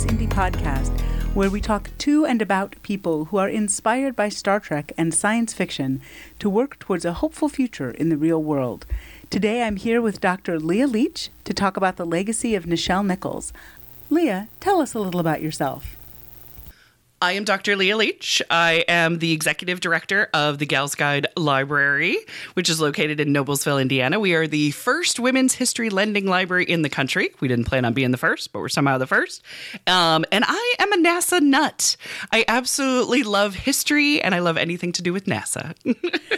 Starbase Indy podcast, where we talk to and about people who are inspired by Star Trek and science fiction to work towards a hopeful future in the real world. Today I'm here with Dr. Leah Leach to talk about the legacy of Nichelle Nichols. Leah, tell us a little about yourself. I am Dr. Leah Leach. I am the executive director of the Gals Guide Library, which is located in Noblesville, Indiana. We are the first women's history lending library in the country. We didn't plan on being the first, but we're somehow the first. Um, and I am a NASA nut. I absolutely love history and I love anything to do with NASA.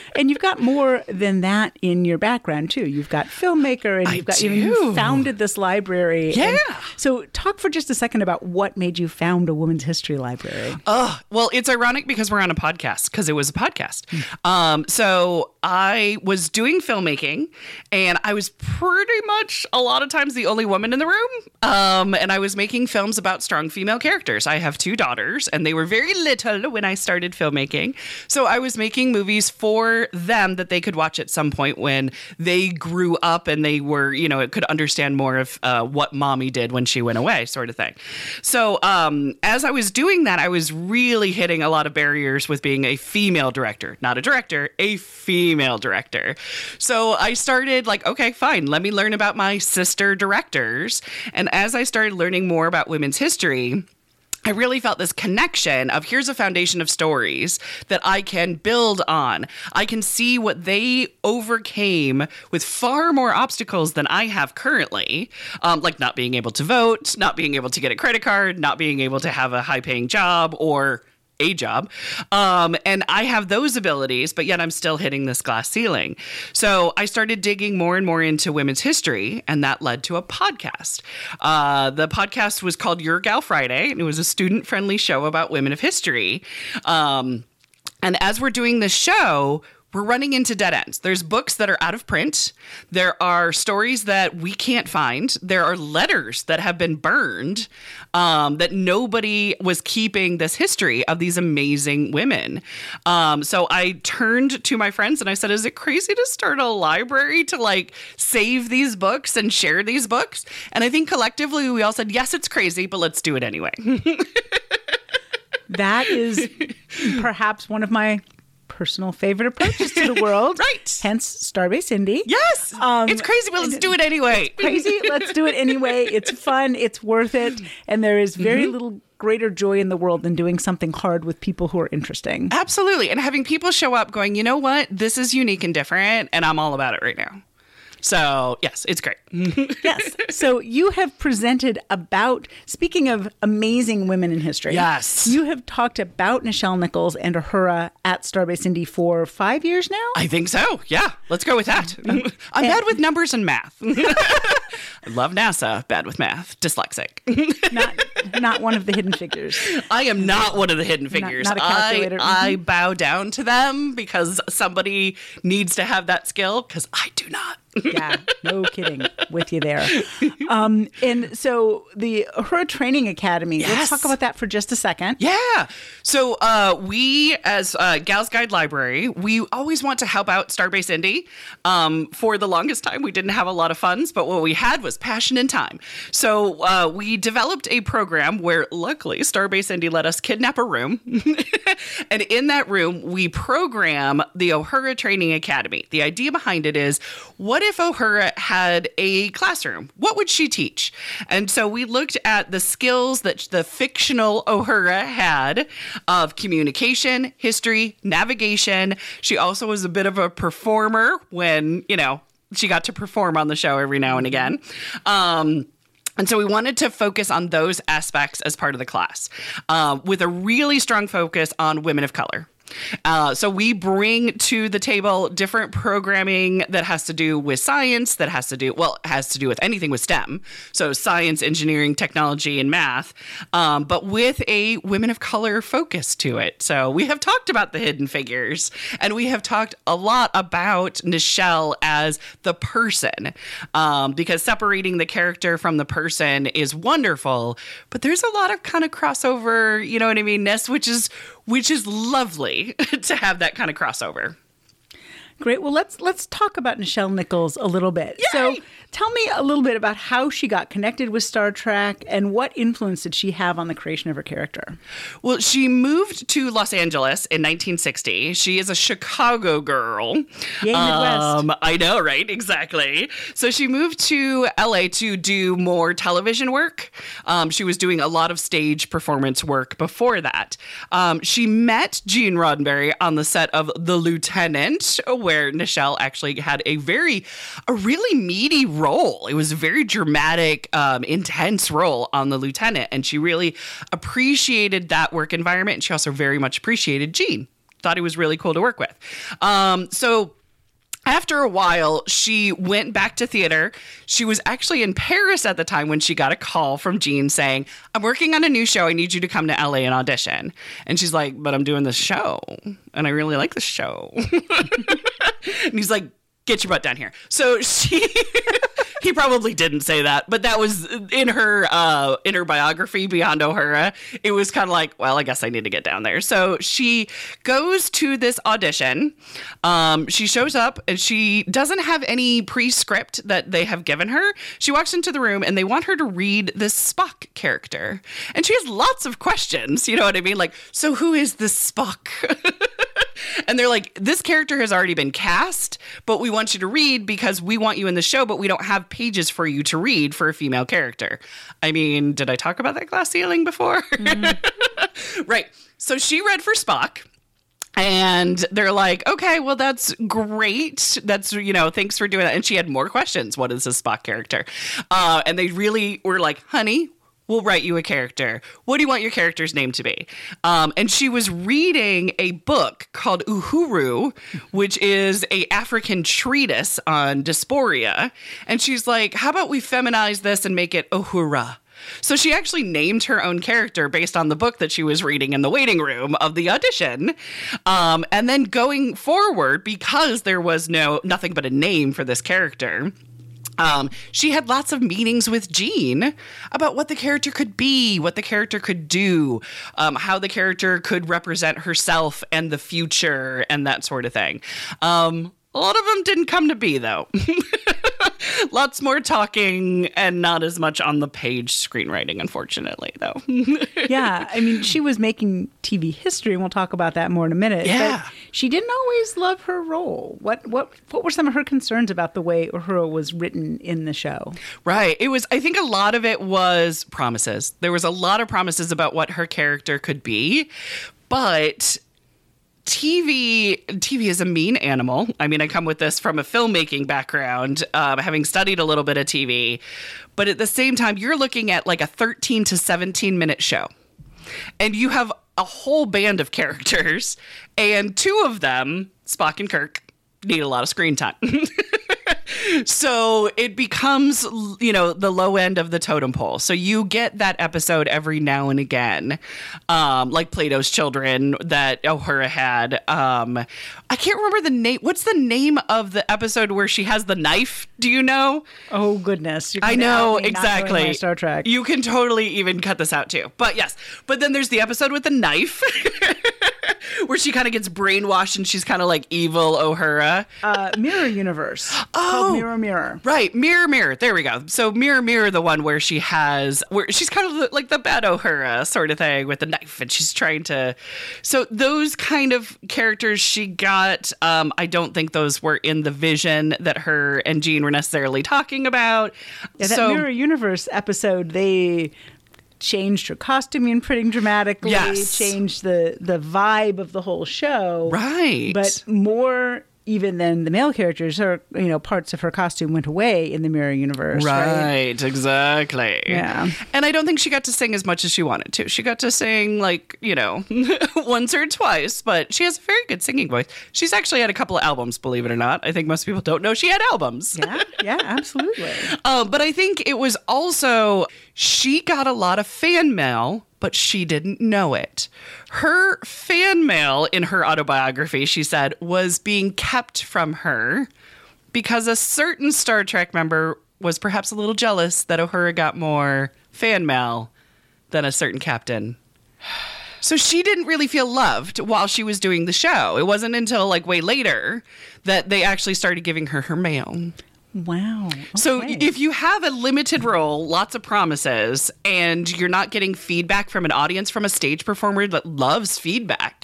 and you've got more than that in your background, too. You've got filmmaker and you've I got do. you founded this library. Yeah. And so talk for just a second about what made you found a women's history library. Oh, well, it's ironic because we're on a podcast because it was a podcast. Um, so I was doing filmmaking and I was pretty much a lot of times the only woman in the room. Um, and I was making films about strong female characters. I have two daughters and they were very little when I started filmmaking. So I was making movies for them that they could watch at some point when they grew up and they were, you know, it could understand more of uh, what mommy did when she went away, sort of thing. So um, as I was doing that, I was really hitting a lot of barriers with being a female director, not a director, a female director. So I started like, okay, fine, let me learn about my sister directors. And as I started learning more about women's history, I really felt this connection of here's a foundation of stories that I can build on. I can see what they overcame with far more obstacles than I have currently, um, like not being able to vote, not being able to get a credit card, not being able to have a high paying job or a job. Um, and I have those abilities, but yet I'm still hitting this glass ceiling. So I started digging more and more into women's history, and that led to a podcast. Uh, the podcast was called Your Gal Friday, and it was a student friendly show about women of history. Um, and as we're doing this show, we're running into dead ends. There's books that are out of print. There are stories that we can't find. There are letters that have been burned um, that nobody was keeping this history of these amazing women. Um, so I turned to my friends and I said, Is it crazy to start a library to like save these books and share these books? And I think collectively we all said, Yes, it's crazy, but let's do it anyway. That is perhaps one of my personal favorite approaches to the world. Right. Hence Starbase Indy. yes, Um, it's crazy, but let's do it anyway. Crazy. Let's do it anyway. It's fun. It's worth it. And there is very Mm-hmm. little greater joy in the world than doing something hard with people who are interesting. Absolutely. And having people show up going, you know what? This is unique and different, and I'm all about it right now. So, yes, it's great. yes. So you have presented about, speaking of amazing women in history. Yes. You have talked about Nichelle Nichols and Uhura at Starbase Indy for five years now. I think so. Yeah, let's go with that. I'm bad with numbers and math. I love NASA, bad with math, dyslexic. not, not one of the hidden figures. I am not one of the hidden figures. not a calculator. Mm-hmm. I, I bow down to them because somebody needs to have that skill because I do not. Yeah, no kidding. With you there. Um, and so the Uhura Training Academy, let's talk about that for just a second. Yeah. So uh, we, as uh, Gals Guide Library, we always want to help out Starbase Indy. Um, for the longest time, we didn't have a lot of funds, but what we had was passion and time. So uh, we developed a program where, luckily, Starbase Indy let us kidnap a room, and in that room, we program the Uhura Training Academy. The idea behind it is, what if Uhura had a classroom? What would she teach? And so we looked at the skills that the fictional Uhura had of communication, history, navigation. She also was a bit of a performer when, you know, she got to perform on the show every now and again. Um, and so we wanted to focus on those aspects as part of the class uh, with a really strong focus on women of color. Uh, so we bring to the table different programming that has to do with science, that has to do well, has to do with anything with STEM. So science, engineering, technology, and math, um, but with a women of color focus to it. So we have talked about the hidden figures, and we have talked a lot about Nichelle as the person, um, because separating the character from the person is wonderful. But there's a lot of kind of crossover, you know what I mean, Ness, which is which is lovely to have that kind of crossover. Great. Well, let's let's talk about Nichelle Nichols a little bit. So, tell me a little bit about how she got connected with Star Trek and what influence did she have on the creation of her character? Well, she moved to Los Angeles in 1960. She is a Chicago girl. Yay, Midwest. Um, I know, right? Exactly. So she moved to LA to do more television work. Um, she was doing a lot of stage performance work before that. Um, she met Gene Roddenberry on the set of The Lieutenant, where Nichelle actually had a very, a really meaty role. It was a very dramatic, um, intense role on The Lieutenant, and she really appreciated that work environment. And she also very much appreciated Gene. Thought he was really cool to work with. Um, so after a while, she went back to theater. She was actually in Paris at the time when she got a call from Gene saying, I'm working on a new show. I need you to come to LA and audition. And she's like, But I'm doing this show. And I really like this show. and he's like, Get your butt down here. So she. probably didn't say that, but that was in her uh, in her biography beyond Uhura. It was kind of like, well, I guess I need to get down there. So she goes to this audition. Um, she shows up and she doesn't have any pre-script that they have given her. She walks into the room and they want her to read this Spock character, and she has lots of questions. You know what I mean? Like, so who is this Spock? and they're like, this character has already been cast, but we want you to read because we want you in the show, but we don't have pages for you to read for a female character. I mean, did I talk about that glass ceiling before? right. So she read for Spock. And they're like, okay, well, that's great. That's, you know, thanks for doing that. And she had more questions. What is this Spock character? Uh, and they really were like, honey, we'll write you a character. What do you want your character's name to be? Um, and she was reading a book called Uhuru, which is a African treatise on dysphoria. And she's like, how about we feminize this and make it Uhura? So she actually named her own character based on the book that she was reading in the waiting room of the audition. Um, and then going forward, because there was no nothing but a name for this character, um, she had lots of meetings with Gene about what the character could be, what the character could do, um, how the character could represent herself and the future, and that sort of thing. Um, a lot of them didn't come to be, though. Lots more talking and not as much on the page screenwriting, unfortunately, though. yeah, I mean, she was making TV history, and we'll talk about that more in a minute. Yeah. But she didn't always love her role. What what what were some of her concerns about the way Uhura was written in the show? Right. It was, I think a lot of it was promises. There was a lot of promises about what her character could be, but TV TV is a mean animal. I mean, I come with this from a filmmaking background, um, having studied a little bit of TV, but at the same time, you're looking at like a 13 to 17 minute show, and you have a whole band of characters, and two of them, Spock and Kirk, need a lot of screen time. so it becomes you know the low end of the totem pole so you get that episode every now and again um, like plato's children that uhura had um, i can't remember the name what's the name of the episode where she has the knife do you know Oh goodness! I know out me not knowing exactly. Star Trek. You can totally even cut this out too. But yes. But then there's the episode with the knife where she kind of gets brainwashed and she's kind of like evil Uhura. uh, Mirror Universe. Oh. Mirror Mirror. Right, mirror, mirror. There we go. So mirror, mirror, the one where she has, where she's kind of the- like the bad Uhura sort of thing with the knife, and she's trying to. So those kind of characters she got, um, I don't think those were in the vision that her and Gene were necessarily talking about. Yeah, that so Mirror Universe episode, they changed her costuming pretty dramatically. Yes. Changed the the vibe of the whole show. right, But more even than the male characters, her you know parts of her costume went away in the Mirror Universe. Right. Right, exactly. Yeah. And I don't think she got to sing as much as she wanted to. She got to sing like, you know, once or twice, but she has a very good singing voice. She's actually had a couple of albums, believe it or not. I think most people don't know she had albums. Yeah. Yeah. Absolutely. Um, but I think it was also she got a lot of fan mail, but she didn't know it. Her fan mail in her autobiography, she said, was being kept from her because a certain Star Trek member was perhaps a little jealous that Uhura got more fan mail than a certain captain. So she didn't really feel loved while she was doing the show. It wasn't until like way later that they actually started giving her her mail. Wow. So if you have a limited role, lots of promises, and you're not getting feedback from an audience from a stage performer that loves feedback,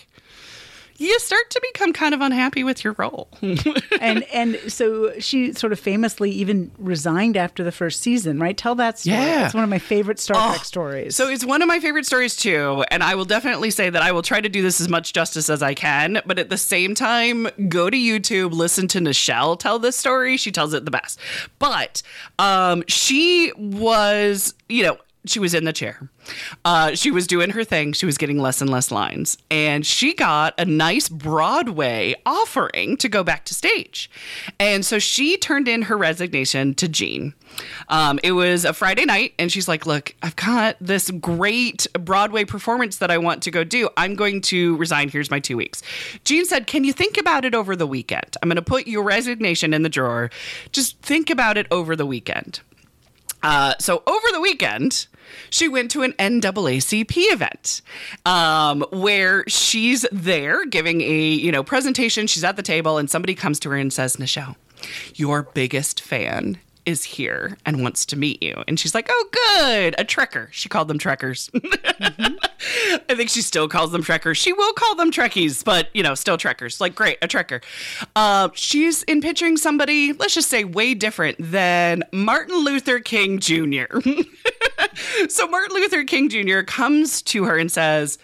you start to become kind of unhappy with your role. and and so she sort of famously even resigned after the first season, right? Tell that story. Yeah. It's one of my favorite Star Oh, Trek stories. So it's one of my favorite stories too, and I will definitely say that I will try to do this as much justice as I can, but at the same time, go to YouTube, listen to Nichelle tell this story. She tells it the best. But um, she was, you know, she was in the chair. Uh, she was doing her thing. She was getting less and less lines. And she got a nice Broadway offering to go back to stage. And so she turned in her resignation to Gene. Um, it was a Friday night, and she's like, Look, I've got this great Broadway performance that I want to go do. I'm going to resign. Here's my two weeks. Gene said, Can you think about it over the weekend? I'm going to put your resignation in the drawer. Just think about it over the weekend. Uh, so over the weekend, she went to an NAACP event um, where she's there giving a you know presentation. She's at the table, and somebody comes to her and says, "Nichelle, your biggest fan." Is here and wants to meet you. And she's like, Oh, good. A Trekker. She called them Trekkers. I think she still calls them Trekkers. She will call them Trekkies, but you know, still Trekkers. Like, great, a Trekker. Uh, she's in picturing somebody, let's just say, way different than Martin Luther King Jr. so Martin Luther King Jr. comes to her and says,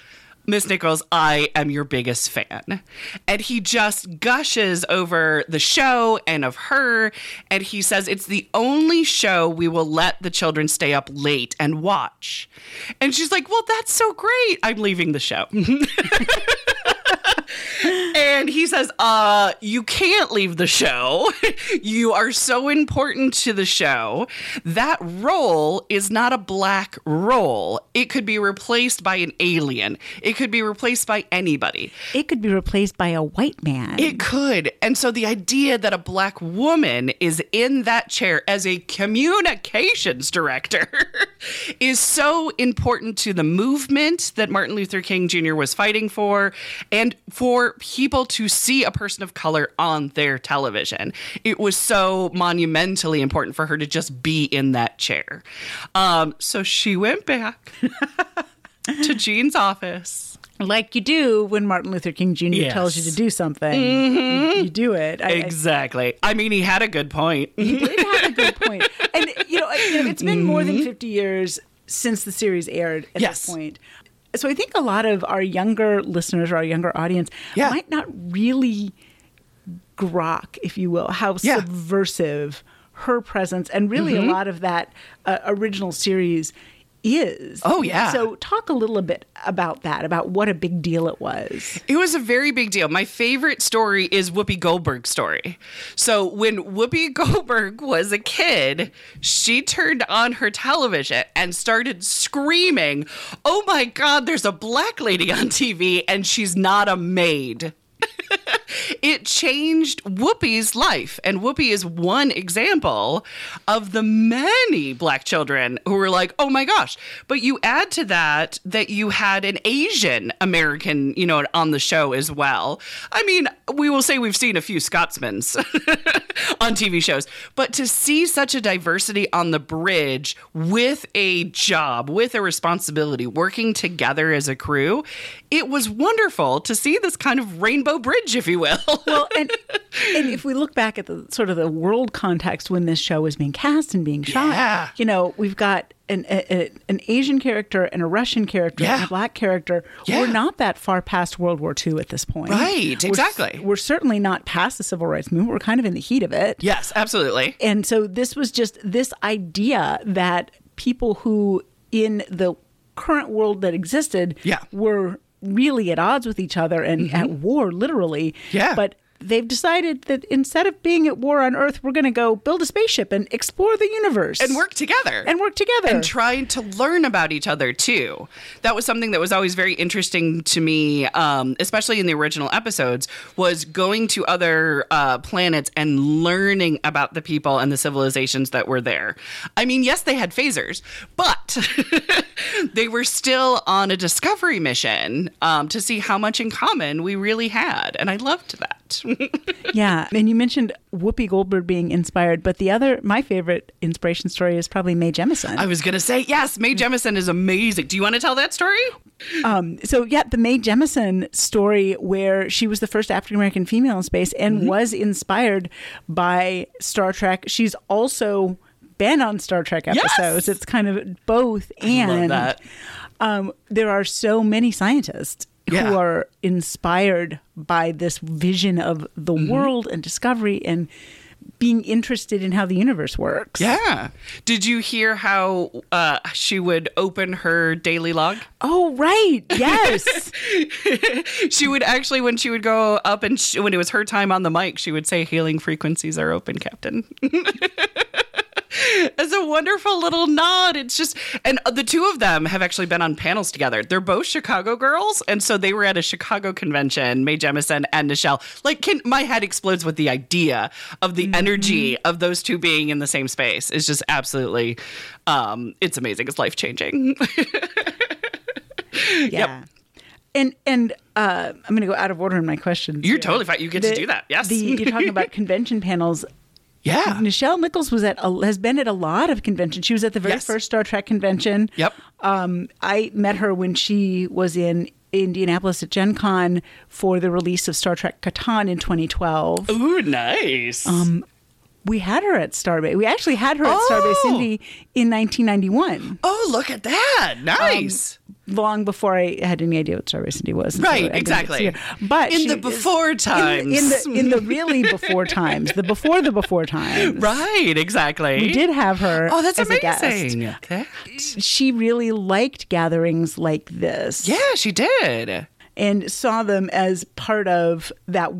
Miss Nichols, I am your biggest fan. And he just gushes over the show and of her. And he says, It's the only show we will let the children stay up late and watch. And she's like, Well, that's so great. I'm leaving the show. and he says, uh, you can't leave the show. you are so important to the show. That role is not a black role. It could be replaced by an alien. It could be replaced by anybody. it could be replaced by a white man. It could. And so the idea that a black woman is in that chair as a communications director is so important to the movement that Martin Luther King Jr. was fighting for and for people to see a person of color on their television. It was so monumentally important for her to just be in that chair. Um, so she went back to Gene's office. Like you do when Martin Luther King Jr. Yes. tells you to do something. You, you do it. I- Exactly. I mean, he had a good point. He did have a good point. And you know, it's been more than 50 years since the series aired at Yes. this point. So I think a lot of our younger listeners or our younger audience Yeah. might not really grok, if you will, how Yeah. subversive her presence and really Mm-hmm. a lot of that uh, original series is. Oh, yeah. So talk a little bit about that, about what a big deal it was. It was a very big deal. My favorite story is Whoopi Goldberg's story. So when Whoopi Goldberg was a kid, she turned on her television and started screaming, "Oh my god, there's a black lady on TV and she's not a maid." it changed Whoopi's life. And Whoopi is one example of the many black children who were like, oh my gosh. But you add to that that you had an Asian American, you know, on the show as well. I mean, we will say we've seen a few Scotsmans on TV shows, but to see such a diversity on the bridge with a job, with a responsibility, working together as a crew, it was wonderful to see this kind of rainbow bridge, if you will. well, and and if we look back at the sort of the world context when this show was being cast and being shot, Yeah. you know, we've got an a, an Asian character and a Russian character and a black character. Yeah. We're not that far past World War II at this point, Right, We're- exactly. We're, certainly not past the civil rights movement. We're kind of in the heat of it. yes, absolutely. And so this was just this idea that people who in the current world that existed Yeah. Were really at odds with each other and at mm-hmm. war literally Yeah. but they've decided that instead of being at war on Earth, we're going to go build a spaceship and explore the universe and work together and work together and trying to learn about each other too. That was something that was always very interesting to me, um, especially in the original episodes, was going to other uh, planets and learning about the people and the civilizations that were there. I mean, yes, they had phasers, but they were still on a discovery mission um, to see how much in common we really had, and I loved that. yeah, and you mentioned Whoopi Goldberg being inspired, but the other, my favorite inspiration story is probably Mae Jemison. I was gonna say yes, Mae Jemison is amazing. Do you want to tell that story? Um, so yeah, the Mae Jemison story, where she was the first African American female in space and mm-hmm. was inspired by Star Trek. She's also been on Star Trek episodes. Yes! It's kind of both, and um, there are so many scientists yeah. who are inspired by this vision of the mm-hmm. world and discovery and being interested in how the universe works. Yeah. Did you hear how uh, she would open her daily log? Oh, right. Yes. she would actually, when she would go up and she, when it was her time on the mic, she would say, Hailing frequencies are open, Captain. as a wonderful little nod. It's just, and the two of them have actually been on panels together. They're both Chicago girls, and so they were at a Chicago convention. Mae Jemison and Nichelle. Like, can, my head explodes with the idea of the mm-hmm. energy of those two being in the same space. It's just absolutely, um, it's amazing. It's life changing. yeah. Yep. And and uh, I'm going to go out of order in my questions. You're totally fine. You get the, to do that. Yes. The, you're talking about convention panels. Yeah. Nichelle Nichols was at a, has been at a lot of conventions. She was at the very yes. first Star Trek convention. Yep. Um, I met her when she was in Indianapolis at Gen Con for the release of Star Trek Catan in 2012. Ooh, nice. Um, we had her at Starbase. We actually had her at oh. Starbase Indy in 1991. Oh, look at that! Nice. Um, long before I had any idea what Starbase Indy was. Right, exactly. But in the before times, in, in, the in the really before times, the before the before times. Right, exactly. We did have her. Oh, that's amazing. That. She really liked gatherings like this. Yeah, she did and saw them as part of that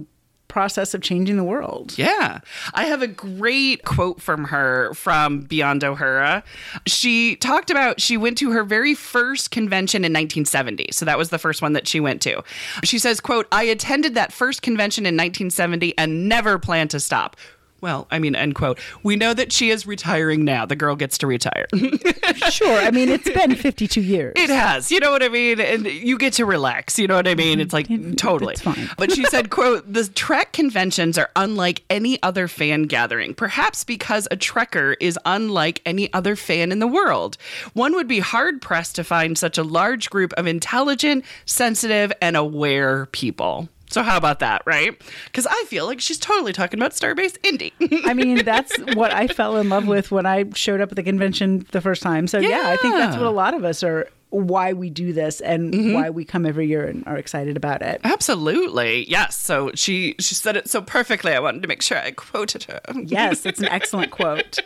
process of changing the world. Yeah. I have a great quote from her from Beyond Uhura. She talked about she went to her very first convention in 1970. So that was the first one that she went to. She says, quote, I attended that first convention in 1970 and never plan to stop well, I mean, end quote. We know that she is retiring now. The girl gets to retire. sure. I mean, it's been 52 years. It has. You know what I mean? And you get to relax. You know what I mm-hmm. mean? It's like it, totally. It's fine. But she said, quote, the Trek conventions are unlike any other fan gathering, perhaps because a Trekker is unlike any other fan in the world. One would be hard pressed to find such a large group of intelligent, sensitive, and aware people. So how about that, right? Because I feel like she's totally talking about Starbase Indy. I mean, that's what I fell in love with when I showed up at the convention the first time. So yeah, yeah I think that's what a lot of us are why we do this and mm-hmm. why we come every year and are excited about it. Absolutely. Yes. So she she said it so perfectly. I wanted to make sure I quoted her. yes, it's an excellent quote.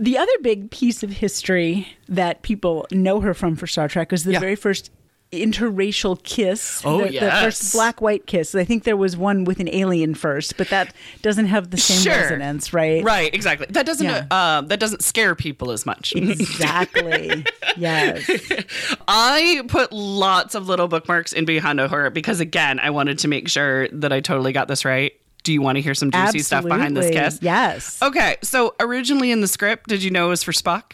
The other big piece of history that people know her from for Star Trek was the yeah. very first interracial kiss. Oh, the, yes. the first black white kiss. I think there was one with an alien first, but that doesn't have the same sure. resonance, right? Right, exactly. That doesn't yeah. uh, that doesn't scare people as much. Exactly. yes. I put lots of little bookmarks in behind Uhura because again, I wanted to make sure that I totally got this right. Do you want to hear some juicy Absolutely. stuff behind this kiss? Yes. Okay, so originally in the script, did you know it was for Spock?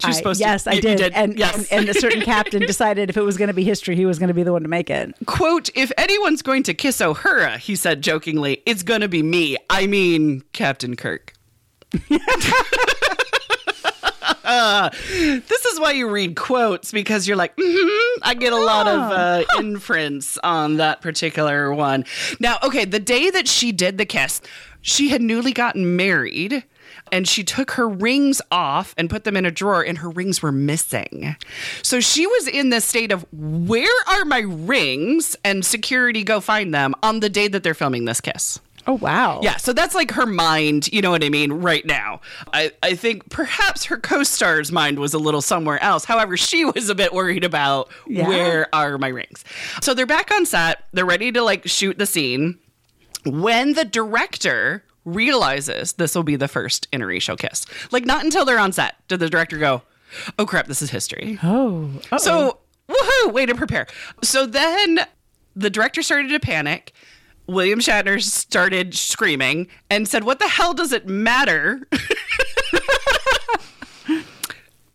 She was supposed I, yes, to. Yes, I did. did. And, yes. and, and a certain captain decided if it was going to be history, he was going to be the one to make it. Quote: If anyone's going to kiss Uhura, he said jokingly, it's going to be me. I mean, Captain Kirk. uh, this is why you read quotes because you're like, mm-hmm, I get a lot of uh, inference on that particular one. Now, okay, the day that she did the kiss, she had newly gotten married and she took her rings off and put them in a drawer and her rings were missing. So she was in this state of where are my rings and security go find them on the day that they're filming this kiss. Oh wow. Yeah, so that's like her mind, you know what I mean, right now. I, I think perhaps her co-star's mind was a little somewhere else. However, she was a bit worried about yeah. where are my rings. So they're back on set, they're ready to like shoot the scene when the director realizes this will be the first interracial kiss. Like, not until they're on set did the director go, oh crap, this is history. Oh. uh-oh. So, woohoo, way to prepare. So then the director started to panic. William Shatner started screaming and said, What the hell does it matter?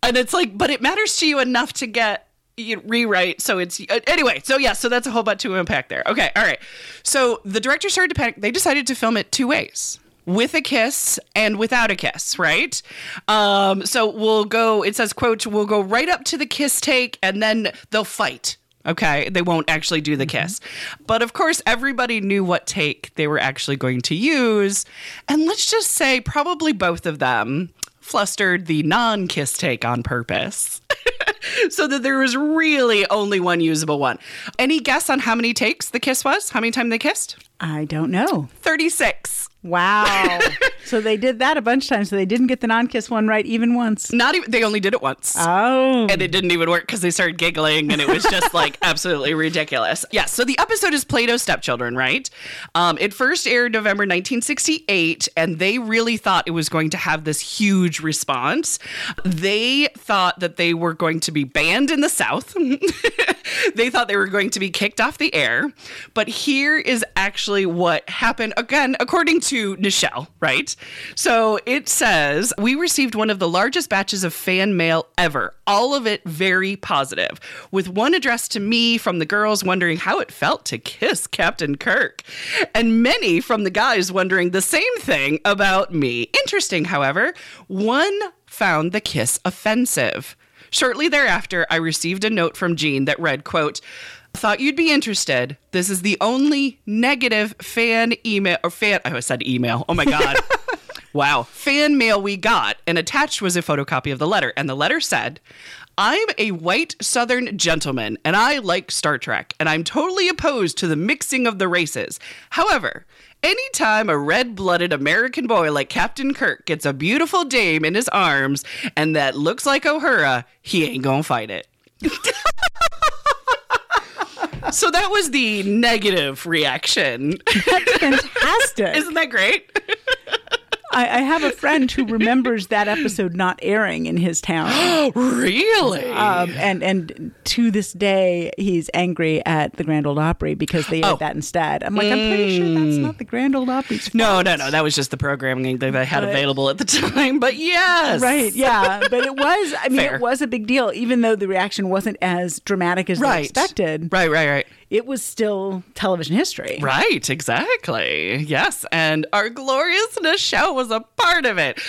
and it's like, but it matters to you enough to get you rewrite. So it's uh, anyway. So yeah. So that's a whole bunch to unpack there. Okay. All right. So the director started to panic. They decided to film it two ways. With a kiss and without a kiss, right? Um, so we'll go. It says, "quote We'll go right up to the kiss take, and then they'll fight." Okay, they won't actually do the kiss. But of course, everybody knew what take they were actually going to use. And let's just say, probably both of them flustered the non kiss take on purpose. so that there was really only one usable one. Any guess on how many takes the kiss was? How many times they kissed? I don't know. 36. Wow. so they did that a bunch of times. So they didn't get the non kiss one right even once. Not even, they only did it once. Oh. and it didn't even work because they started giggling and it was just like absolutely ridiculous. Yeah, so the episode is Plato's Stepchildren, right? Um, it first aired November 1968, and they really thought it was going to have this huge response. They thought that they were going to be banned in the South. they thought they were going to be kicked off the air. But here is actually what happened, again, according to Nichelle, right? So it says, We received one of the largest batches of fan mail ever, all of it very positive, with one addressed to me from the girls wondering how it felt to kiss Captain Kirk, and many from the guys wondering the same thing about me. Interesting, however, one found the kiss offensive. Shortly thereafter, I received a note from Gene that read, quote, Thought you'd be interested. This is the only negative fan email or fan I said email. Oh my god. wow. Fan mail we got and attached was a photocopy of the letter and the letter said, I'm a white southern gentleman and I like Star Trek and I'm totally opposed to the mixing of the races. However, Anytime a red blooded American boy like Captain Kirk gets a beautiful dame in his arms and that looks like Uhura, he ain't gonna fight it. so that was the negative reaction. That's fantastic. Isn't that great? I, I have a friend who remembers that episode not airing in his town. Oh, really? Um, and and to this day, he's angry at the Grand Ole Opry because they aired Oh. that instead. I'm like, I'm pretty sure that's not the Grand Ole Opry's no, fault. no, no. That was just the programming that they had But- available at the time. But yes. Right, yeah, but it was. I mean, Fair. it was a big deal, even though the reaction wasn't as dramatic as they Right. expected. Right, right, right. It was still television history. Right, exactly. Yes, and our glorious Nichelle was a part of it,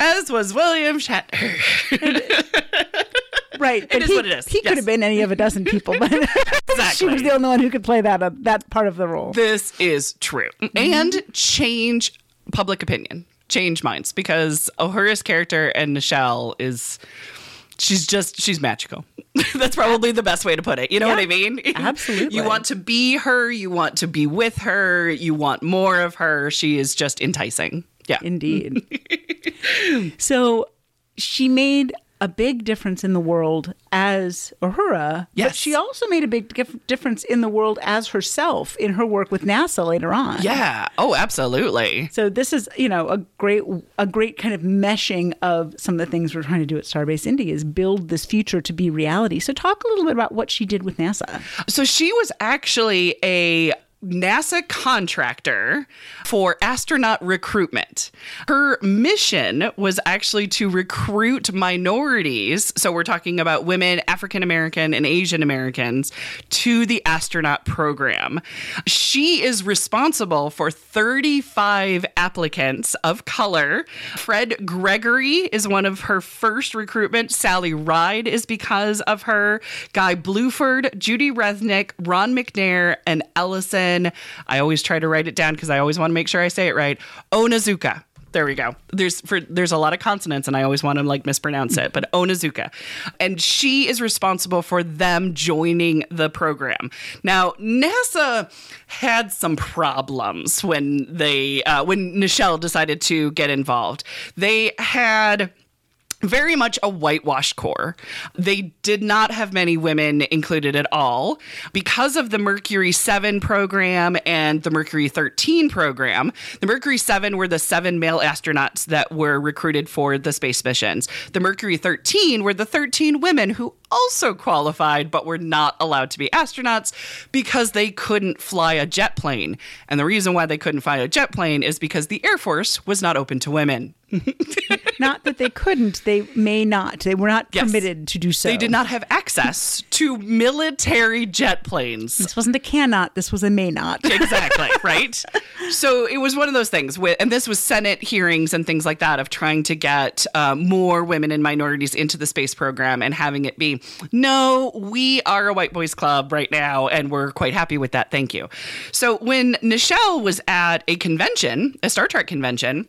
as was William Shatner. Right, but is he, what it is, He yes. could have been any of a dozen people, but she was the only one who could play that uh, that part of the role. this is true. And change public opinion, change minds, because Uhura's character and Nichelle is. She's just she's magical. That's probably the best way to put it. You know what I mean? absolutely. you want to be her, you want to be with her, you want more of her. She is just enticing. Yeah. Indeed. so she made a big difference in the world as Uhura, but Yes. she also made a big dif- difference in the world as herself in her work with NASA later on. yeah. Oh, absolutely. So this is, you know, a great a great kind of meshing of some of the things we're trying to do at Starbase Indy is build this future to be reality. So talk a little bit about what she did with NASA. So she was actually a NASA contractor for astronaut recruitment. Her mission was actually to recruit minorities, so we're talking about women, African American, and Asian Americans, to the astronaut program. She is responsible for 35 applicants of color. Fred Gregory is one of her first recruitment. Sally Ride is because of her. Guy Bluford, Judy Resnik, Ron McNair, and Ellison. I always try to write it down because I always want to make sure I say it right. Onizuka. There we go. There's for there's a lot of consonants and I always want to like mispronounce it, but Onizuka. And she is responsible for them joining the program. Now, NASA had some problems when they uh, when Nichelle decided to get involved. They had very much a whitewashed corps. They did not have many women included at all. Because of the Mercury 7 program and the Mercury 13 program, the Mercury 7 were the seven male astronauts that were recruited for the space missions. The Mercury 13 were the 13 women who also qualified but were not allowed to be astronauts because they couldn't fly a jet plane. And the reason why they couldn't fly a jet plane is because the Air Force was not open to women. Not that they couldn't, they may not. They were not Yes. permitted to do so. They did not have access to military jet planes. This wasn't a cannot, this was a may not. exactly right so it was one of those things with and this was senate hearings and things like that of trying to get uh, more women and minorities into the space program and having it be no we are a white boys club right now and we're quite happy with that thank you so when nichelle was at a convention a star trek convention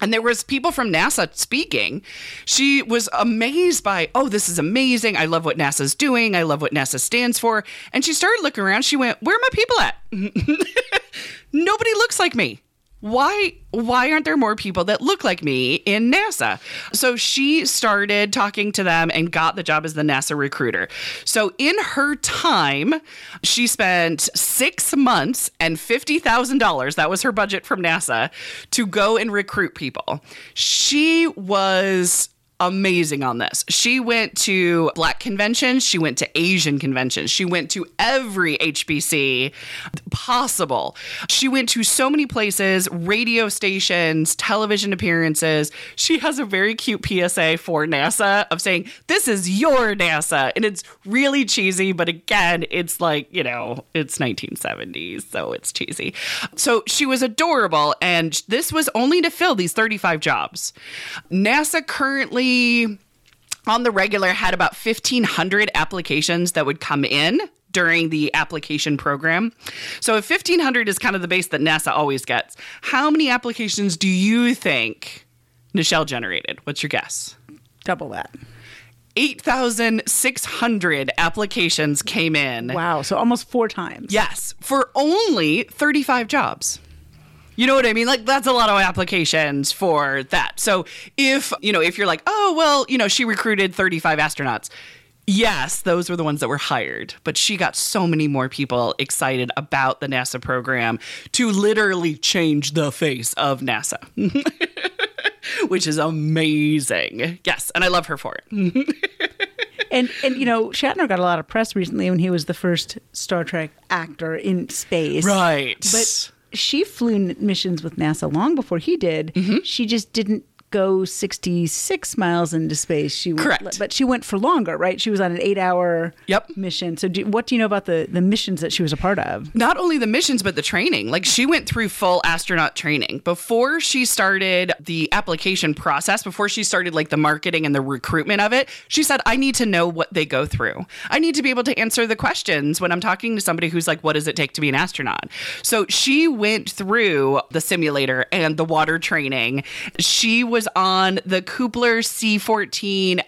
and there was people from NASA speaking. She was amazed by, "Oh, this is amazing. I love what NASA's doing. I love what NASA stands for." And she started looking around. She went, "Where are my people at?" Nobody looks like me. Why why aren't there more people that look like me in NASA? So she started talking to them and got the job as the NASA recruiter. So in her time, she spent 6 months and $50,000, that was her budget from NASA, to go and recruit people. She was amazing on this. She went to black conventions, she went to Asian conventions, she went to every HBC possible. She went to so many places, radio stations, television appearances. She has a very cute PSA for NASA of saying, "This is your NASA." And it's really cheesy, but again, it's like, you know, it's 1970s, so it's cheesy. So she was adorable and this was only to fill these 35 jobs. NASA currently on the regular had about 1500 applications that would come in during the application program. So if 1500 is kind of the base that NASA always gets, how many applications do you think Nichelle generated? What's your guess? Double that. 8,600 applications came in. Wow. So almost four times. Yes, for only 35 jobs. You know what I mean? Like that's a lot of applications for that. So if, you know, if you're like, "Oh, well, you know, she recruited 35 astronauts." Yes, those were the ones that were hired, but she got so many more people excited about the NASA program to literally change the face of NASA. Which is amazing. Yes, and I love her for it. And and you know, Shatner got a lot of press recently when he was the first Star Trek actor in space. Right. But she flew missions with NASA long before he did. Mm-hmm. She just didn't go 66 miles into space. She went, Correct. But she went for longer, right? She was on an 8-hour Yep. mission. So do, what do you know about the the missions that she was a part of? not only the missions but the training like she went through full astronaut training before she started the application process before she started like the marketing and the recruitment of it she said i need to know what they go through i need to be able to answer the questions when i'm talking to somebody who's like what does it take to be an astronaut so she went through the simulator and the water training she was on the Kuiper c14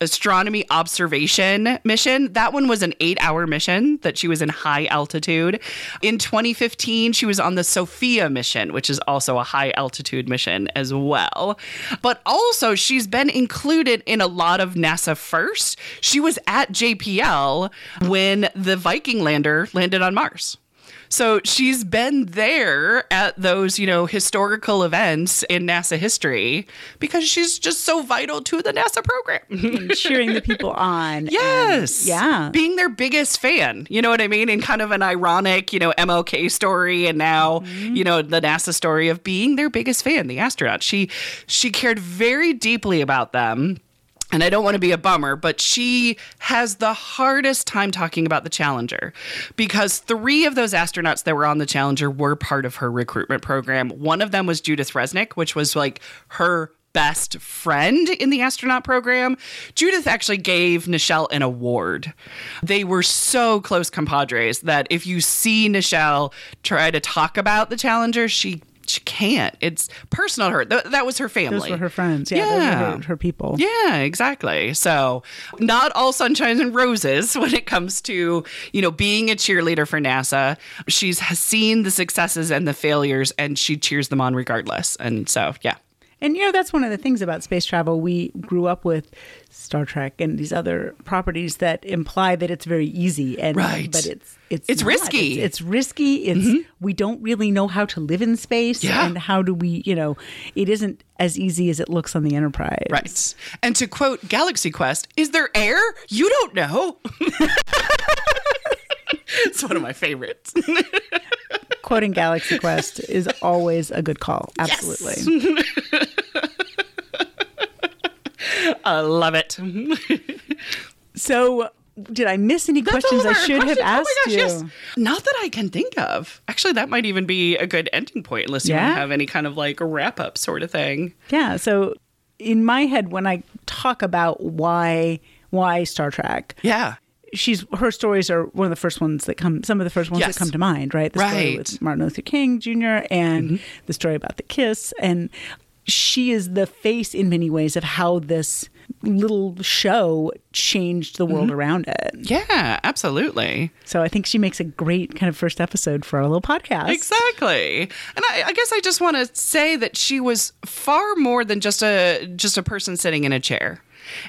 astronomy observation mission. That one was an eight hour mission that she was in high altitude. In 2015, she was on the SOFIA mission, which is also a high altitude mission as well. But also, she's been included in a lot of NASA first. She was at JPL when the Viking lander landed on Mars. So she's been there at those, you know, historical events in NASA history because she's just so vital to the NASA program. And cheering the people on. and- Yes. yeah. Being their biggest fan. You know what I mean? In kind of an ironic, you know, MLK story and now, mm-hmm. you know, the NASA story of being their biggest fan, the astronaut. She she cared very deeply about them. And I don't want to be a bummer, but she has the hardest time talking about the Challenger because three of those astronauts that were on the Challenger were part of her recruitment program. One of them was Judith Resnik, which was like her best friend in the astronaut program. Judith actually gave Nichelle an award. They were so close compadres that if you see Nichelle try to talk about the Challenger, she she can't. It's personal her. Th- that was her family. Those were her friends. Yeah, Yeah. her, her people. Yeah, exactly. So, not all sunshine and roses when it comes to, you know, being a cheerleader for NASA. She's seen the successes and the failures and she cheers them on regardless. And so, yeah. And you know that's one of the things about space travel. We grew up with Star Trek and these other properties that imply that it's very easy, and Right. but it's it's It's not. risky. Mm-hmm. It's, it's risky. It's we don't really know how to live in space, Yeah. and how do we? You know, it isn't as easy as it looks on the Enterprise. Right. And to quote Galaxy Quest, is there air? You don't know. it's one of my favorites. Quoting Galaxy Quest is always a good call. Absolutely. I love it. So, did I miss any That's questions I should have asked oh my gosh, you? Yes. Not that I can think of. Actually, that might even be a good ending point, unless you Yeah? want to have any kind of like a wrap up sort of thing. Yeah. So in my head, when I talk about why why Star Trek, Yeah. She's her stories are one of the first ones that come. Some of the first ones Yes. that come to mind, right? The story Right. Mm-hmm. with Martin Luther King Jr. and the story about the kiss, and she is the face in many ways of how this little show changed the Mm-hmm. world around it. Yeah, absolutely. So I think she makes a great kind of first episode for our little podcast. Exactly. And I, I guess I just want to say that she was far more than just a just a person sitting in a chair.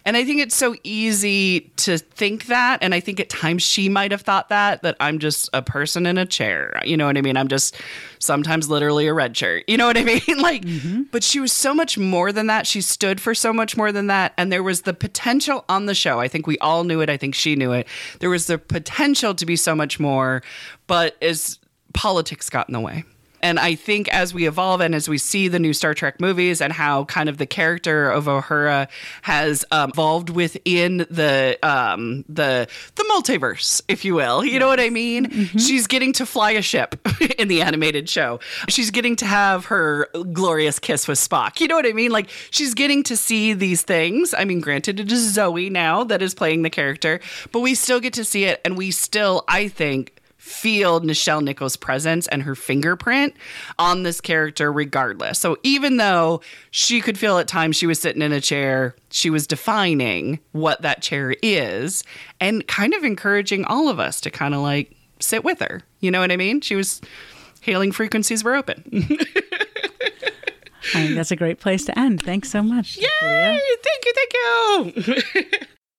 And I think it's so easy to think that. And I think at times she might have thought that, that I'm just a person in a chair. You know what I mean? I'm just sometimes literally a red shirt. You know what I mean? Like, mm-hmm. but she was so much more than that. She stood for so much more than that. And there was the potential on the show. I think we all knew it. I think she knew it. There was the potential to be so much more. But as politics got in the way. And I think as we evolve and as we see the new Star Trek movies and how kind of the character of Uhura has um, evolved within the um, the the multiverse, if you will, you know what I mean? She's getting to fly a ship in the animated show. She's getting to have her glorious kiss with Spock. You know what I mean? Like she's getting to see these things. I mean, granted, it is Zoe now that is playing the character, but we still get to see it, and we still, I think feel Nichelle Nichols' presence and her fingerprint on this character regardless. So even though she could feel at times she was sitting in a chair, she was defining what that chair is and kind of encouraging all of us to kind of like sit with her. You know what I mean? She was hailing frequencies were open. I think that's a great place to end. Thanks so much. Yay! Leah. Thank you, thank you.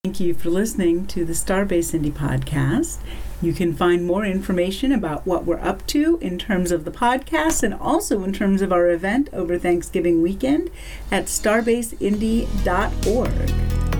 Thank you for listening to the Starbase Indy podcast. You can find more information about what we're up to in terms of the podcast and also in terms of our event over Thanksgiving weekend at starbaseindy.org.